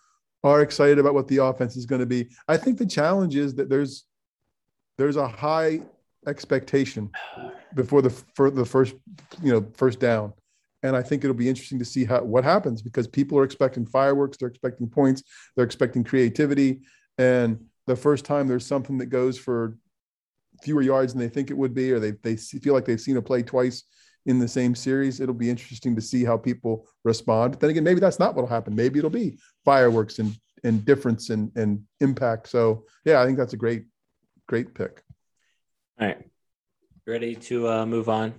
are excited about what the offense is going to be. I think the challenge is that there's there's a high expectation before the for the first you know first down, and I think it'll be interesting to see how what happens because people are expecting fireworks, they're expecting points, they're expecting creativity, and the first time there's something that goes for fewer yards than they think it would be, or they they feel like they've seen a play twice in the same series. It'll be interesting to see how people respond. But then again, maybe that's not what'll happen. Maybe it'll be fireworks and and difference and and impact. So yeah, I think that's a great great pick. All right, ready to uh, move on.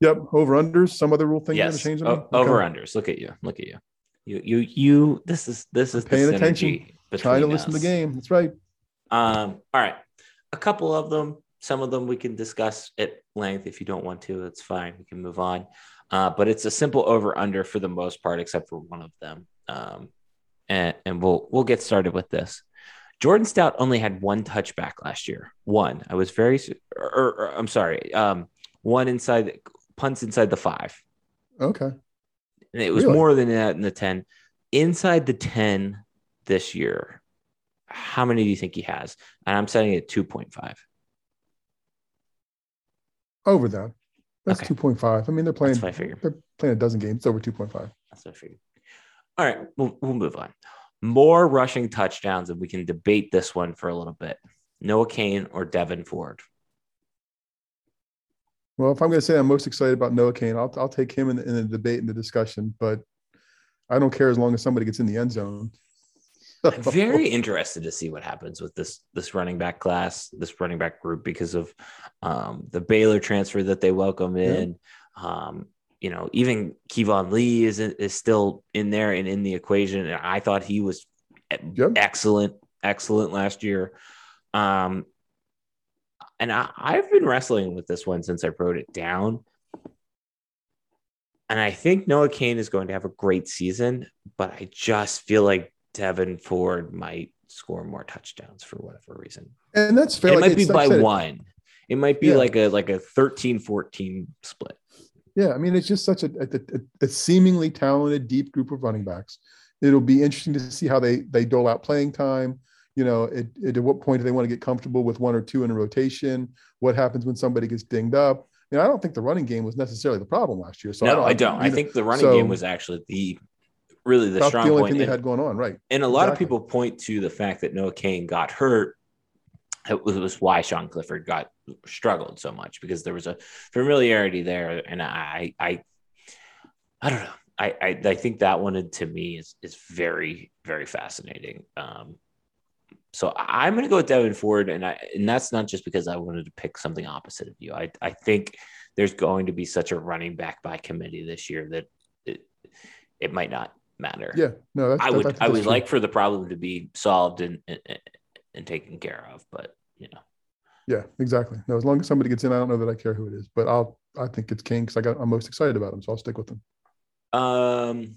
Yep, over unders. Some other rule thing yes. change. O- over unders. Look at you. Look at you. You you you. This is this is paying attention. Trying to listen to the game. That's right. Um. All right. A couple of them some of them we can discuss at length. If you don't want to, it's fine. We can move on. Uh, but it's a simple over under for the most part, except for one of them. Um, and, and we'll we'll get started with this. Jordan Stout only had one touchback last year. One. I was very, or, or, or I'm sorry, um, one inside punts inside the five. Okay. And it was really? more than that in the ten. Inside the ten this year, how many do you think he has? And I'm setting it two point five. Over that. That's okay. 2.5. I mean, they're playing, they're playing a dozen games. It's over 2.5. That's what I figured. All right, we'll, we'll move on. More rushing touchdowns, and we can debate this one for a little bit. Noah Cain or Devyn Ford? Well, if I'm going to say I'm most excited about Noah Cain, I'll, I'll take him in the, in the debate and the discussion, but I don't care as long as somebody gets in the end zone. I'm very interested to see what happens with this this running back class, this running back group, because of um, the Baylor transfer that they welcome in. Yeah. Um, you know, even Keyvone Lee is is still in there and in the equation. And I thought he was yep. excellent, excellent last year. Um, and I, I've been wrestling with this one since I wrote it down. And I think Noah Cain is going to have a great season, but I just feel like Devyn Ford might score more touchdowns for whatever reason. And that's fair. It like, might be by one. It might be yeah. like a like a 13-14 split. Yeah, I mean it's just such a, a, a, seemingly talented deep group of running backs. It'll be interesting to see how they they dole out playing time. You know, it, it, at what point do they want to get comfortable with one or two in a rotation? What happens when somebody gets dinged up? You know, I don't think the running game was necessarily the problem last year. So no, I don't. I, don't. I think the running so, game was actually the really the strong the only point. thing and, they had going on, right? And a lot of people point to the fact that Noah Cain got hurt. It was, it was why Sean Clifford got struggled so much because there was a familiarity there, and I, I, I don't know. I, I, I think that one to me is is very very fascinating. Um, so I'm going to go with Devyn Ford, and I and that's not just because I wanted to pick something opposite of you. I I think there's going to be such a running back by committee this year that it, it might not matter. Yeah, no, that's, I would that's- I would true. like for the problem to be solved and, and and taken care of, but you know. Yeah, exactly. No, as long as somebody gets in, I don't know that I care who it is, but I'll I think it's King because I got I'm most excited about him, so I'll stick with him. Um,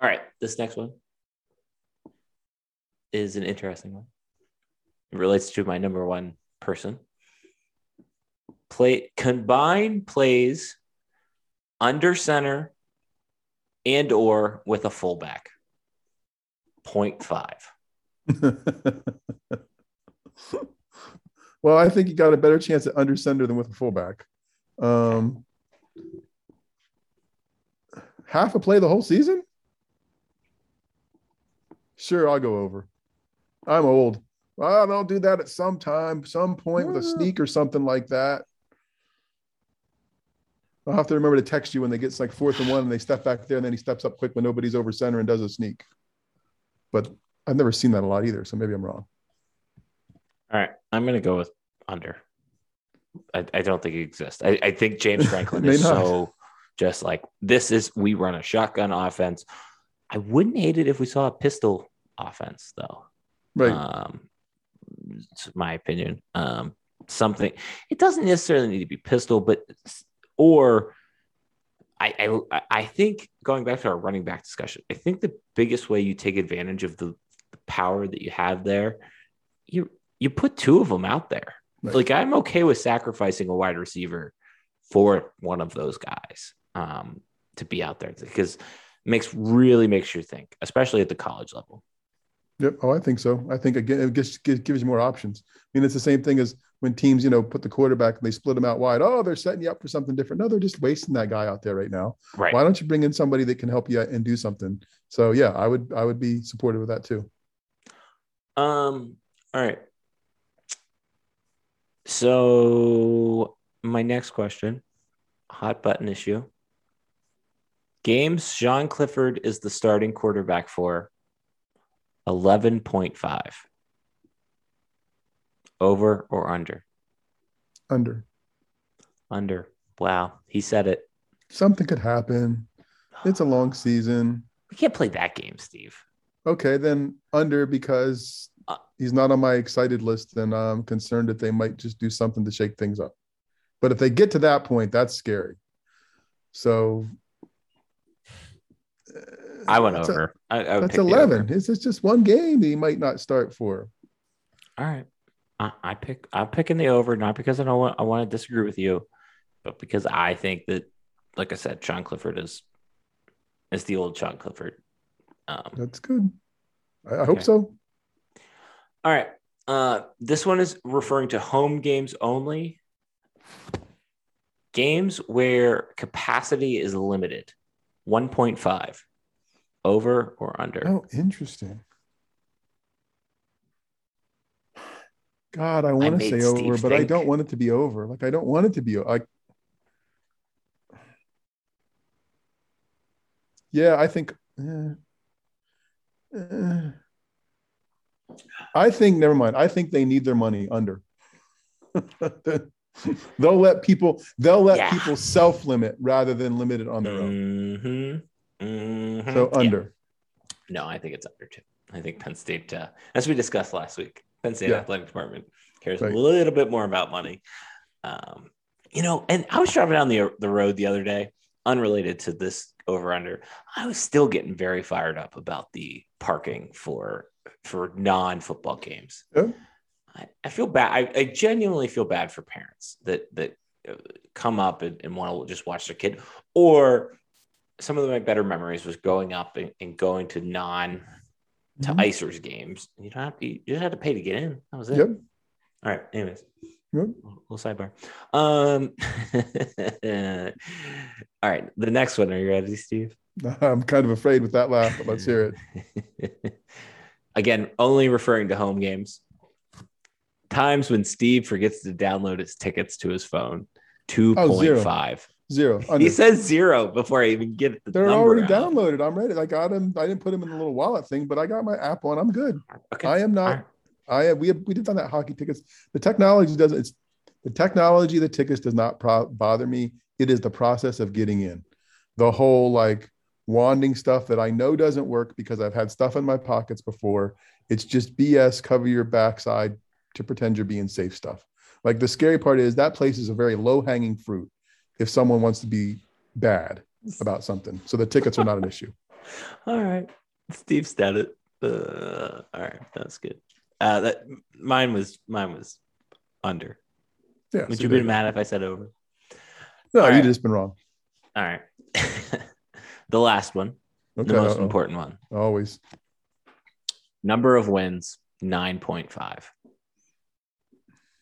all right, this next one is an interesting one. It relates to my number one person. Play combine plays under center and or with a fullback. 0.5. well, I think you got a better chance at under center than with a fullback. Um, half a play the whole season? Sure, I'll go over. I'm old. Well, they'll do that at some time, some point with a sneak or something like that. I'll have to remember to text you when they get like fourth and one and they step back there and then he steps up quick when nobody's over center and does a sneak. But I've never seen that a lot either, so maybe I'm wrong. All right, I'm going to go with under. I, I don't think it exists. I, I think James Franklin is not. so just like this is we run a shotgun offense. I wouldn't hate it if we saw a pistol offense though. Right. Um, it's my opinion. Um, something it doesn't necessarily need to be pistol, but or I, I I think going back to our running back discussion, I think the biggest way you take advantage of the, the power that you have there, you you put two of them out there. Right. Like I'm okay with sacrificing a wide receiver for one of those guys um, to be out there because it makes really makes you think, especially at the college level. Yep. Oh, I think so. I think again, it gives, gives gives you more options. I mean, it's the same thing as when teams, you know, put the quarterback and they split him out wide. Oh, they're setting you up for something different. No, they're just wasting that guy out there right now. Right. Why don't you bring in somebody that can help you and do something? So yeah, I would I would be supportive of that too. Um. All right. So my next question, hot button issue. Games Sean Clifford is the starting quarterback for 11.5. Over or under? Under Under. Wow. He said it. something could happen. It's a long season. We can't play that game, Steve. Okay, then under because Uh, he's not on my excited list, and I'm concerned that they might just do something to shake things up. But if they get to that point, that's scary. So I went that's a- over. I, I that's 11. over. It's it's just one game that he might not start for. All right. I, I pick I'm picking the over, not because I don't want I want to disagree with you, but because I think that, like I said, Sean Clifford is is the old Sean Clifford. Um, That's good. I, I Okay. hope so. all right. Uh, this one is referring to home games only. Games where capacity is limited, 1.5. Over or under? Oh, interesting. God, I want to say Steve over, but I don't want it to be over. Like I don't want it to be like. Yeah, I think. eh, eh. I think. Never mind. I think they need their money under. they'll let people. They'll let Yeah. people self limit rather than limit it on their own. Mm-hmm. Mm-hmm. So Yeah. under. No, I think it's under two. I think Penn State, uh, as we discussed last week, Penn State Yeah. athletic department cares Right. a little bit more about money. Um, you know, and I was driving down the the road the other day, unrelated to this over under. I was still getting very fired up about the parking for for non football games. Yeah. I, I feel bad. I, I genuinely feel bad for parents that that uh, come up and, and want to just watch their kid, or some of my better memories was going up and, and going to non to Mhm. Icers games. You don't have to, you just had to pay to get in. That was it. Yep. All right. Anyways, Yep. little sidebar. Um. all right. The next one. Are you ready, Steve? I'm kind of afraid with that laugh, but let's hear it. Again, only referring to home games. Times when Steve forgets to download his tickets to his phone. Two Oh, point zero. Zero. He says zero before I even get the They're already out. downloaded. I'm ready. I got them. I didn't put them in the little wallet thing, but I got my app on. I'm good. Okay. I am not. right. I have. We have. We did on that hockey tickets. The technology doesn't. It's the technology. The tickets does not pro- bother me. It is the process of getting in. The whole like wanding stuff that I know doesn't work because I've had stuff in my pockets before. It's just BS. Cover your backside to pretend you're being safe stuff. Like the scary part is that place is a very low hanging fruit. If someone wants to be bad about something, so the tickets are not an issue. All right. Steve it. Uh, all right, that's good. Uh, that mine was mine was under. Yeah. Would so you there be mad if I said over? No, All you right. just been wrong. All right. the last one, Okay. the most uh-oh. important one. Always. Number of wins, 9.5.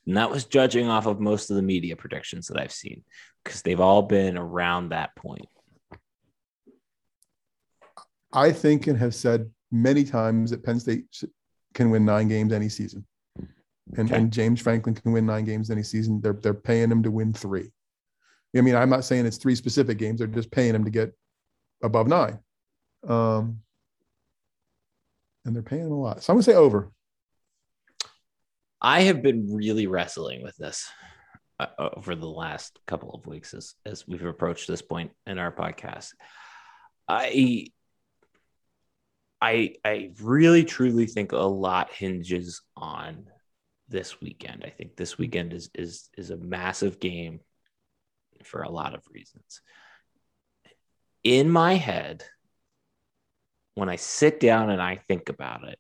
And that was judging off of most of the media predictions that I've seen because they've all been around that point. I think and have said many times that Penn State can win nine games any season. And, Okay. and James Franklin can win nine games any season. They're, they're paying him to win three. I mean, I'm not saying it's three specific games. They're just paying him to get above nine. Um, and they're paying him a lot. So I'm going to say over. I have been really wrestling with this uh, over the last couple of weeks as, as we've approached this point in our podcast. I I I really truly think a lot hinges on this weekend. I think this weekend is is is a massive game for a lot of reasons. In my head, when I sit down and I think about it,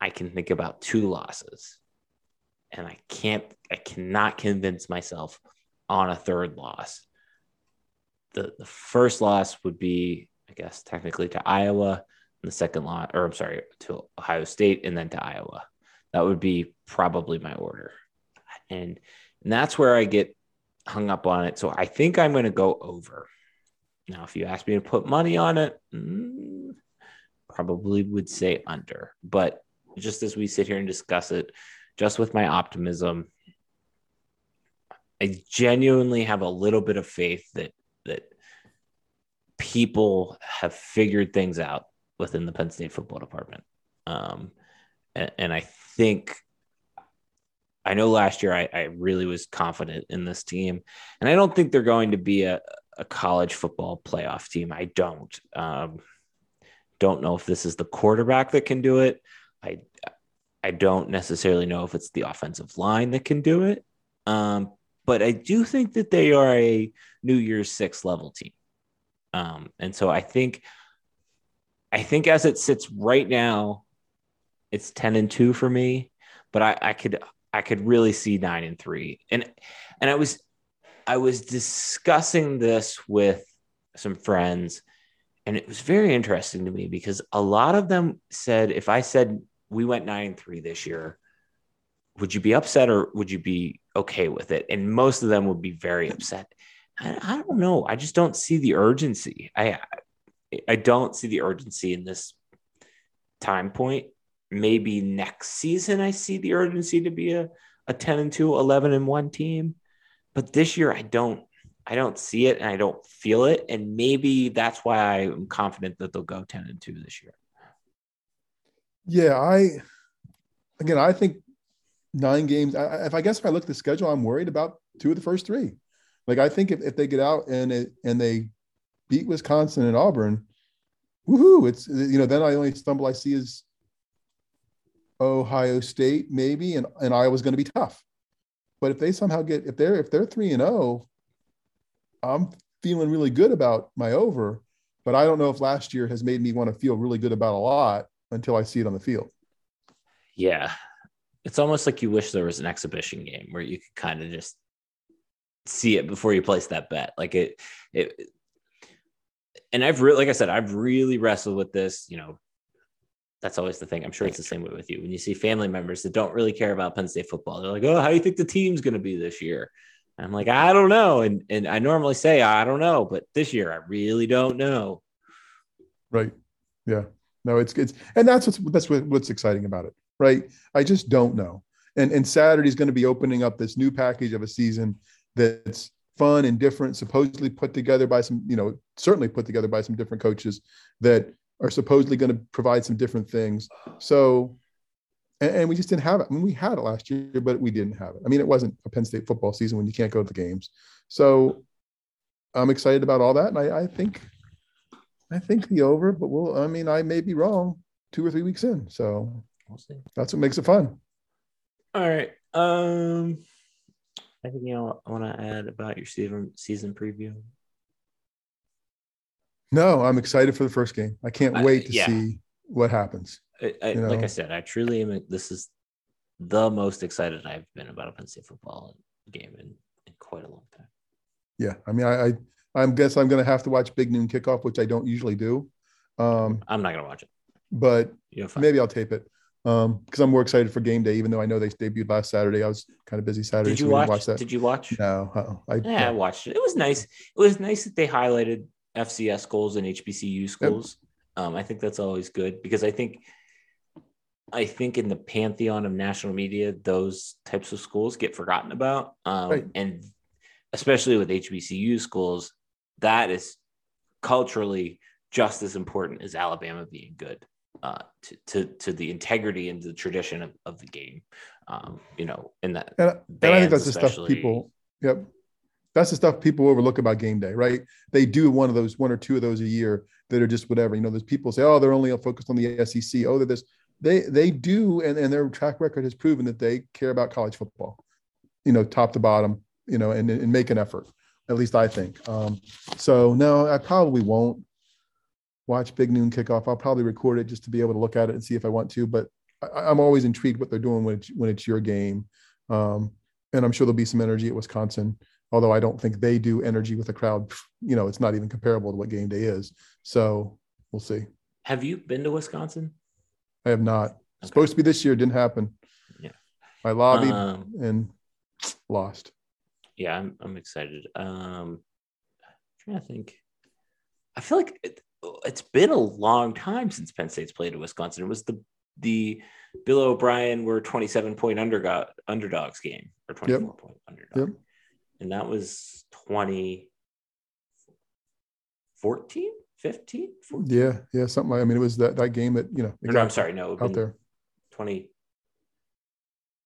I can think about two losses. And I can't, I cannot convince myself on a third loss. The, the first loss would be, I guess, technically to Iowa, and the second loss, or I'm sorry, to Ohio State, and then to Iowa. That would be probably my order. And, and that's where I get hung up on it. So I think I'm going to go over. Now, if you ask me to put money on it, mm, probably would say under. But just as we sit here and discuss it, just with my optimism, I genuinely have a little bit of faith that that people have figured things out within the Penn State football department. Um, and, and I think I know last year I, I really was confident in this team, and I don't think they're going to be a, a college football playoff team. I don't. Um, don't know if this is the quarterback that can do it. I I don't necessarily know if it's the offensive line that can do it. Um, but I do think that they are a New Year's Six level team. Um, and so I think I think as it sits right now, it's 10 and 2 for me, but I, I could I could really see nine and three. And and I was I was discussing this with some friends, and it was very interesting to me because a lot of them said if I said we went nine and three this year, would you be upset or would you be okay with it? And most of them would be very upset. I, I don't know. I just don't see the urgency. I I don't see the urgency in this time point. Maybe next season I see the urgency to be a, a 10 and 2, 11 and 1 team. But this year I don't I don't see it and I don't feel it. And maybe that's why I'm confident that they'll go 10 and 2 this year. Yeah, I again, I think nine games. I, if I guess if I look at the schedule, I'm worried about two of the first three. Like I think if, if they get out and it and they beat Wisconsin and Auburn, woohoo! It's you know then I only stumble I see is Ohio State maybe and and Iowa's going to be tough. But if they somehow get if they're if they're three and zero, I'm feeling really good about my over. But I don't know if last year has made me want to feel really good about a lot until I see it on the field. Yeah. It's almost like you wish there was an exhibition game where you could kind of just see it before you place that bet. Like it, it, and I've really, like I said, I've really wrestled with this. You know, that's always the thing. I'm sure it's the same way with you. When you see family members that don't really care about Penn State football, they're like, "Oh, how do you think the team's going to be this year?" And I'm like, "I don't know," and and I normally say I don't know, but this year I really don't know. Right. Yeah. No, it's it's and that's what's that's what, what's exciting about it, right? I just don't know. And and Saturday's going to be opening up this new package of a season that's fun and different, supposedly put together by some, you know, certainly put together by some different coaches that are supposedly going to provide some different things. So, and, and, we just didn't have it. I mean, we had it last year, but we didn't have it. I mean, it wasn't a Penn State football season when you can't go to the games. So I'm excited about all that. And I, I think, I think the over, but we'll, I mean, I may be wrong two or three weeks in. So we'll see. That's what makes it fun. All right. Um, anything else I want to add about your season season preview? No, I'm excited for the first game. I can't wait to yeah. see what happens. I, I, like I said, I truly am. This is the most excited I've been about a Penn State football game in, in quite a long time. Yeah, I mean, I, I I guess I'm going to have to watch Big Noon Kickoff, which I don't usually do. Um, I'm not going to watch it, but maybe I'll tape it because um, I'm more excited for game day. Even though I know they debuted last Saturday, I was kind of busy Saturday. Did you so watch, watch, that? Did you watch? No, uh-uh. I, yeah, I watched it. It was nice. It was nice that they highlighted FCS schools and HBCU schools. Yep. Um, I think that's always good because I think I think in the pantheon of national media, those types of schools get forgotten about. Um, right. And especially with HBCU schools, that is culturally just as important as Alabama being good uh, to, to, to the integrity and the tradition of, of the game. Um, you know, in that. And, and I think that's the stuff people, yep. That's the stuff people overlook about game day, right? They do one of those, one or two of those a year that are just whatever. You know, there's people say, oh, they're only focused on the SEC. Oh, they're this. They they do, and, and their track record has proven that they care about college football, you know, top to bottom, you know, and, and make an effort. At least I think. Um, so no, I probably won't watch Big Noon Kickoff. I'll probably record it just to be able to look at it and see if I want to. But I, am always intrigued what they're doing when it's when it's your game, um, and I'm sure there'll be some energy at Wisconsin although I don't think they do energy with a crowd. You know, it's not even comparable to what game day is. So we'll see. Have you been to Wisconsin? I have not. Okay. Supposed to be this year, didn't happen. Yeah. I lobbied um, and lost. Yeah, I'm I'm excited. Um I'm trying to think. I feel like it, it's been a long time since Penn State's played at Wisconsin. It was the the Bill O'Brien were 27 point underdog underdogs game or 24 yep. point underdog. Yep and that was 2014 15 yeah yeah something like i mean it was that that game that you know no, i'm sorry no out there 20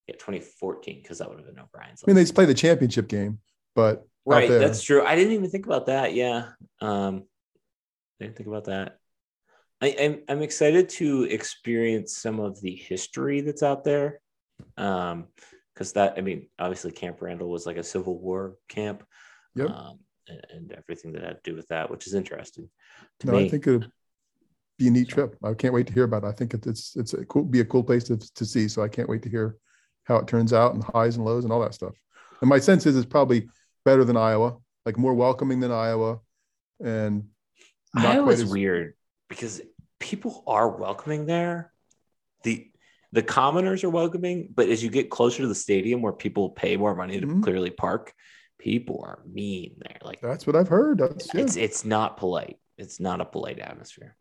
yeah 2014 because that would have been o'brien's i mean they just play the championship game but right that's true i didn't even think about that yeah um i didn't think about that I, I'm, I'm excited to experience some of the history that's out there um because that I mean, obviously Camp Randall was like a Civil War camp, yep. Um, and, and, everything that had to do with that, which is interesting. no, me. I think it'd be a neat trip. I can't wait to hear about it. I think it's it's a cool, be a cool place to to see. So I can't wait to hear how it turns out and highs and lows and all that stuff. And my sense is it's probably better than Iowa, like more welcoming than Iowa, and Iowa's as- weird because people are welcoming there. The the commoners are welcoming, but as you get closer to the stadium where people pay more money to mm-hmm. clearly park, people are mean there. Like that's what I've heard. That's, yeah. It's it's not polite. It's not a polite atmosphere.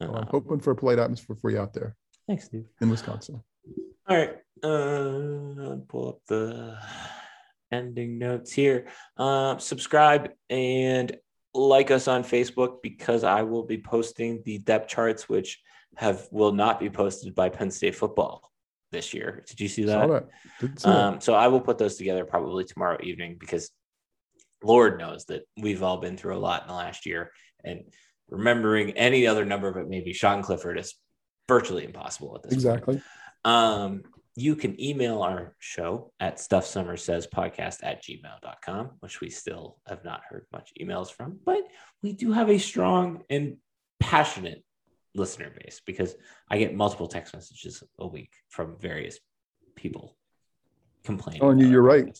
Well, I'm um, hoping for a polite atmosphere for you out there. Thanks, Steve. In Wisconsin. All right. Uh, pull up the ending notes here. Uh, subscribe and like us on Facebook because I will be posting the depth charts, which have will not be posted by Penn State football this year. Did you see that? that. Um, so I will put those together probably tomorrow evening because Lord knows that we've all been through a lot in the last year, and remembering any other number of it, maybe Sean Clifford is virtually impossible at this. Exactly. Point. Um, you can email our show at stuff somers says podcast at gmail.com, which we still have not heard much emails from, but we do have a strong and passionate listener base because I get multiple text messages a week from various people complaining. oh you you're right.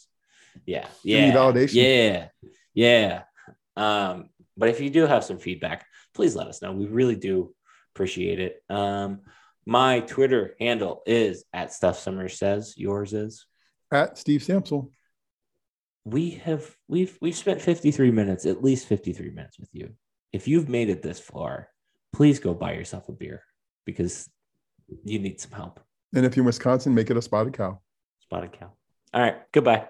Yeah. Yeah. Validation. Yeah. Yeah. Um, but if you do have some feedback, please let us know. We really do appreciate it. Um, my Twitter handle is at Stuff Somers Says. Yours is at Steve Sampsell. We have we've we've spent 53 minutes, at least 53 minutes with you. If you've made it this far, please go buy yourself a beer because you need some help. And if you're in Wisconsin, make it a spotted cow. Spotted cow. All right. Goodbye.